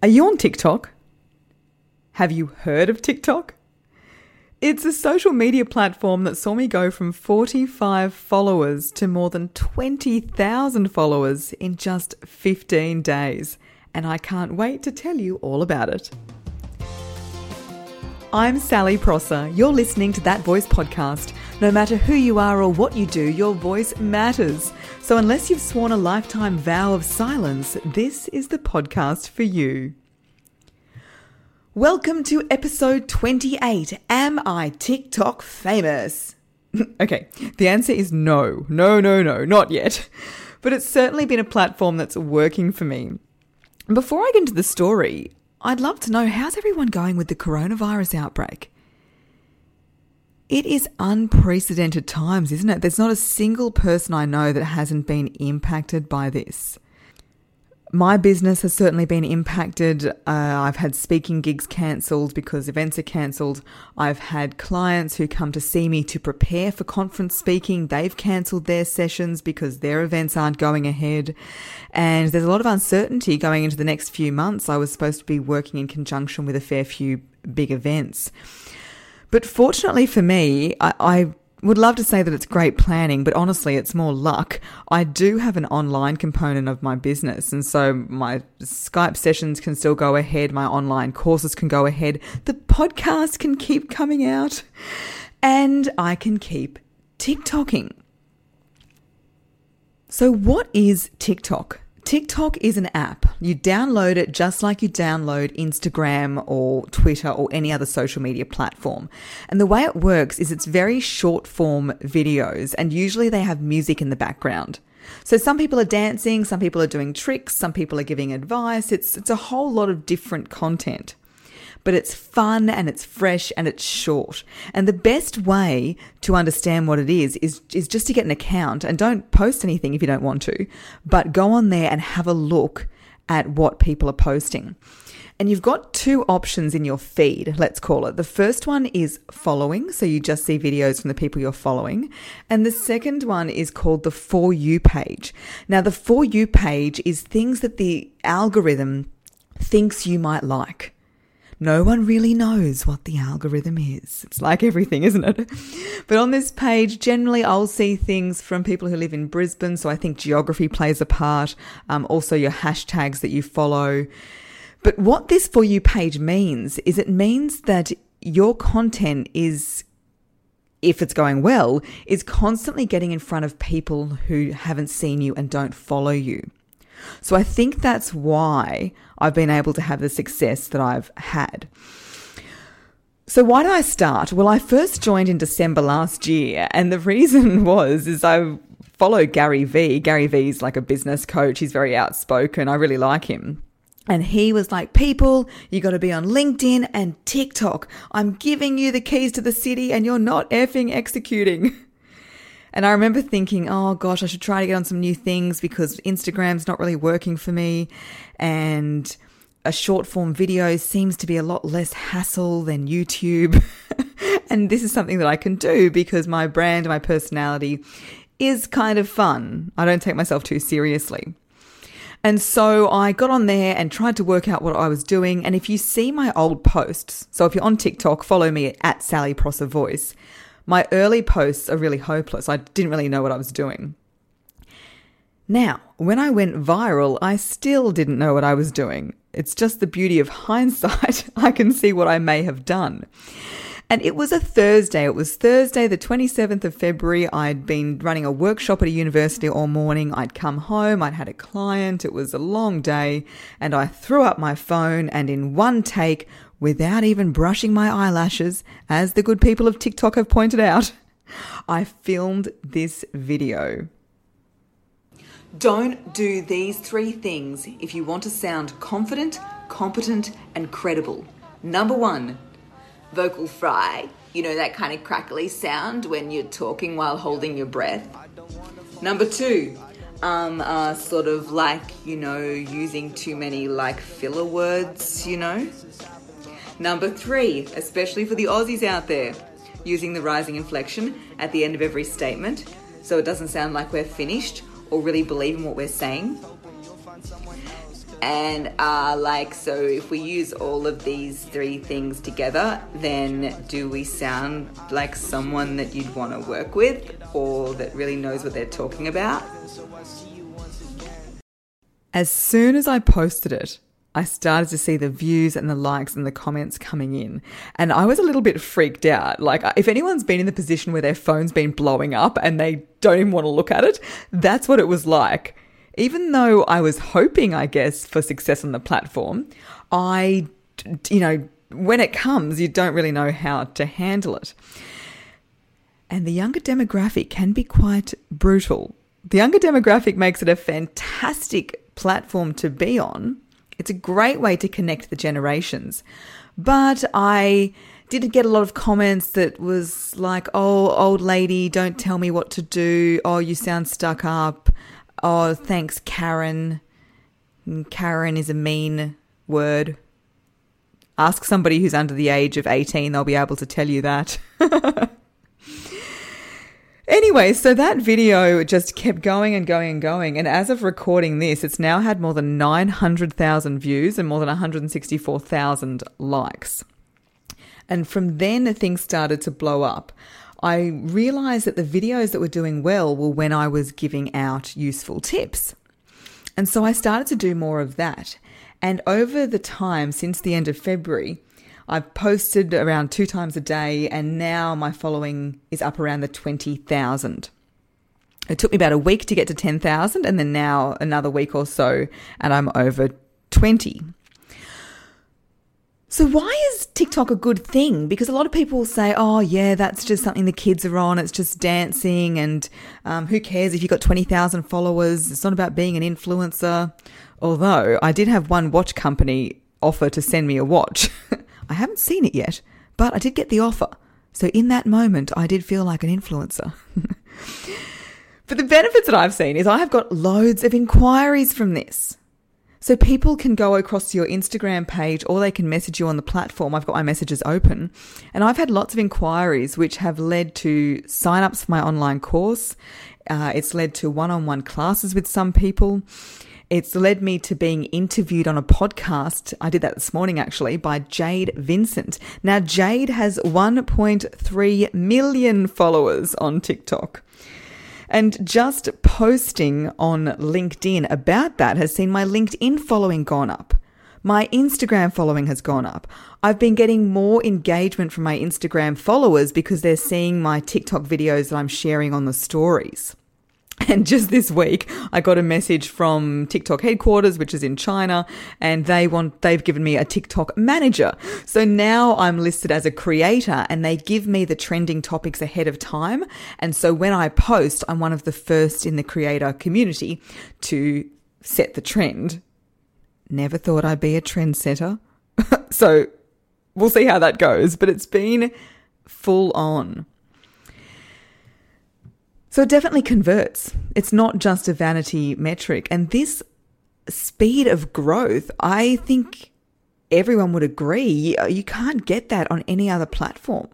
Are you on TikTok? Have you heard of TikTok? It's a social media platform that saw me go from 45 followers to more than 20,000 followers in just 15 days, and I can't wait to tell you all about it. I'm Sally Prosser. You're listening to That Voice podcast. No matter who you are or what you do, your voice matters. So, unless you've sworn a lifetime vow of silence, this is the podcast for you. Welcome to episode 28 Am I TikTok famous? okay, the answer is no. No, no, no, not yet. But it's certainly been a platform that's working for me. Before I get into the story, I'd love to know how's everyone going with the coronavirus outbreak? It is unprecedented times, isn't it? There's not a single person I know that hasn't been impacted by this. My business has certainly been impacted. Uh, I've had speaking gigs cancelled because events are cancelled. I've had clients who come to see me to prepare for conference speaking. They've cancelled their sessions because their events aren't going ahead. And there's a lot of uncertainty going into the next few months. I was supposed to be working in conjunction with a fair few big events. But fortunately for me, I, I would love to say that it's great planning, but honestly, it's more luck. I do have an online component of my business, and so my Skype sessions can still go ahead, my online courses can go ahead, the podcast can keep coming out, and I can keep TikToking. So, what is TikTok? TikTok is an app. You download it just like you download Instagram or Twitter or any other social media platform. And the way it works is it's very short form videos and usually they have music in the background. So some people are dancing, some people are doing tricks, some people are giving advice. It's, it's a whole lot of different content but it's fun and it's fresh and it's short. And the best way to understand what it is is, is just to get an account and don't post anything if you don't want to, but go on there and have a look at what people are posting. And you've got two options in your feed, let's call it. The first one is following, so you just see videos from the people you're following. And the second one is called the For You page. Now, the For You page is things that the algorithm thinks you might like. No one really knows what the algorithm is. It's like everything, isn't it? But on this page, generally I'll see things from people who live in Brisbane. So I think geography plays a part. Um, also your hashtags that you follow. But what this For You page means is it means that your content is if it's going well, is constantly getting in front of people who haven't seen you and don't follow you. So I think that's why I've been able to have the success that I've had. So why did I start? Well, I first joined in December last year, and the reason was is I follow Gary Vee. Gary Vee's like a business coach. He's very outspoken. I really like him. And he was like, people, you got to be on LinkedIn and TikTok. I'm giving you the keys to the city and you're not effing executing. And I remember thinking, oh gosh, I should try to get on some new things because Instagram's not really working for me. And a short form video seems to be a lot less hassle than YouTube. and this is something that I can do because my brand, my personality is kind of fun. I don't take myself too seriously. And so I got on there and tried to work out what I was doing. And if you see my old posts, so if you're on TikTok, follow me at Sally Prosser Voice. My early posts are really hopeless. I didn't really know what I was doing. Now, when I went viral, I still didn't know what I was doing. It's just the beauty of hindsight. I can see what I may have done. And it was a Thursday. It was Thursday, the 27th of February. I'd been running a workshop at a university all morning. I'd come home. I'd had a client. It was a long day. And I threw up my phone and in one take, without even brushing my eyelashes, as the good people of TikTok have pointed out, I filmed this video. Don't do these three things if you want to sound confident, competent, and credible. Number one, vocal fry. You know that kind of crackly sound when you're talking while holding your breath. Number two, um, uh, sort of like, you know, using too many like filler words, you know? Number three, especially for the Aussies out there, using the rising inflection at the end of every statement so it doesn't sound like we're finished or really believe in what we're saying. and are like, so if we use all of these three things together, then do we sound like someone that you'd want to work with or that really knows what they're talking about? As soon as I posted it, I started to see the views and the likes and the comments coming in. And I was a little bit freaked out. Like, if anyone's been in the position where their phone's been blowing up and they don't even want to look at it, that's what it was like even though I was hoping, I guess, for success on the platform, I, you know, when it comes, you don't really know how to handle it. And the younger demographic can be quite brutal. The younger demographic makes it a fantastic platform to be on. It's a great way to connect the generations. But I did get a lot of comments that was like, oh, old lady, don't tell me what to do. Oh, you sound stuck up. Oh, thanks, Karen. Karen is a mean word. Ask somebody who's under the age of 18, they'll be able to tell you that. anyway, so that video just kept going and going and going. And as of recording this, it's now had more than 900,000 views and more than 164,000 likes. And from then, things started to blow up. I realized that the videos that were doing well were when I was giving out useful tips. And so I started to do more of that. And over the time since the end of February, I've posted around two times a day, and now my following is up around the 20,000. It took me about a week to get to 10,000, and then now another week or so, and I'm over 20. So, why is TikTok a good thing? Because a lot of people say, oh, yeah, that's just something the kids are on. It's just dancing. And um, who cares if you've got 20,000 followers? It's not about being an influencer. Although I did have one watch company offer to send me a watch. I haven't seen it yet, but I did get the offer. So, in that moment, I did feel like an influencer. but the benefits that I've seen is I have got loads of inquiries from this. So people can go across to your Instagram page or they can message you on the platform. I've got my messages open and I've had lots of inquiries which have led to sign-ups for my online course. Uh, it's led to one-on-one classes with some people. It's led me to being interviewed on a podcast. I did that this morning actually by Jade Vincent. Now, Jade has 1.3 million followers on TikTok. And just posting on LinkedIn about that has seen my LinkedIn following gone up. My Instagram following has gone up. I've been getting more engagement from my Instagram followers because they're seeing my TikTok videos that I'm sharing on the stories. And just this week, I got a message from TikTok headquarters, which is in China, and they want, they've given me a TikTok manager. So now I'm listed as a creator and they give me the trending topics ahead of time. And so when I post, I'm one of the first in the creator community to set the trend. Never thought I'd be a trendsetter. so we'll see how that goes, but it's been full on. So it definitely converts. It's not just a vanity metric. And this speed of growth, I think everyone would agree, uh, you can't get that on any other platform.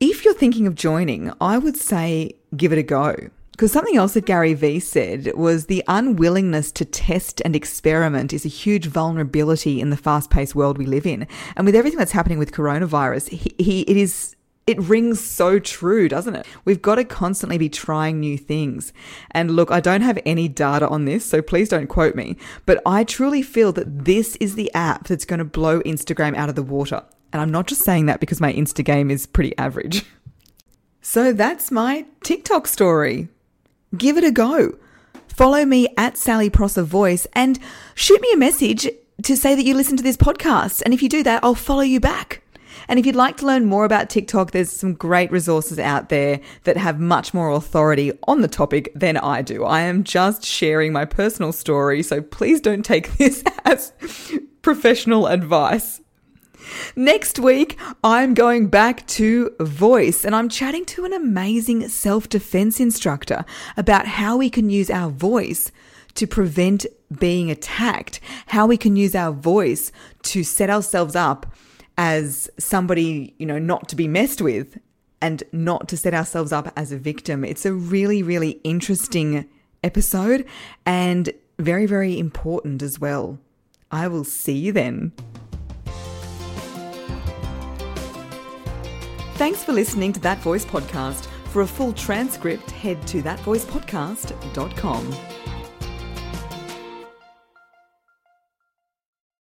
If you're thinking of joining, I would say give it a go. Because something else that Gary Vee said was the unwillingness to test and experiment is a huge vulnerability in the fast paced world we live in. And with everything that's happening with coronavirus, he, he, it is it rings so true, doesn't it? We've got to constantly be trying new things. And look, I don't have any data on this, so please don't quote me, but I truly feel that this is the app that's going to blow Instagram out of the water. And I'm not just saying that because my Insta game is pretty average. So that's my TikTok story. Give it a go. Follow me at Sally Prosser Voice and shoot me a message to say that you listen to this podcast. And if you do that, I'll follow you back. And if you'd like to learn more about TikTok, there's some great resources out there that have much more authority on the topic than I do. I am just sharing my personal story, so please don't take this as professional advice. Next week, I'm going back to voice and I'm chatting to an amazing self defense instructor about how we can use our voice to prevent being attacked, how we can use our voice to set ourselves up as somebody, you know, not to be messed with and not to set ourselves up as a victim. It's a really, really interesting episode and very, very important as well. I will see you then. Thanks for listening to That Voice Podcast. For a full transcript, head to thatvoicepodcast.com.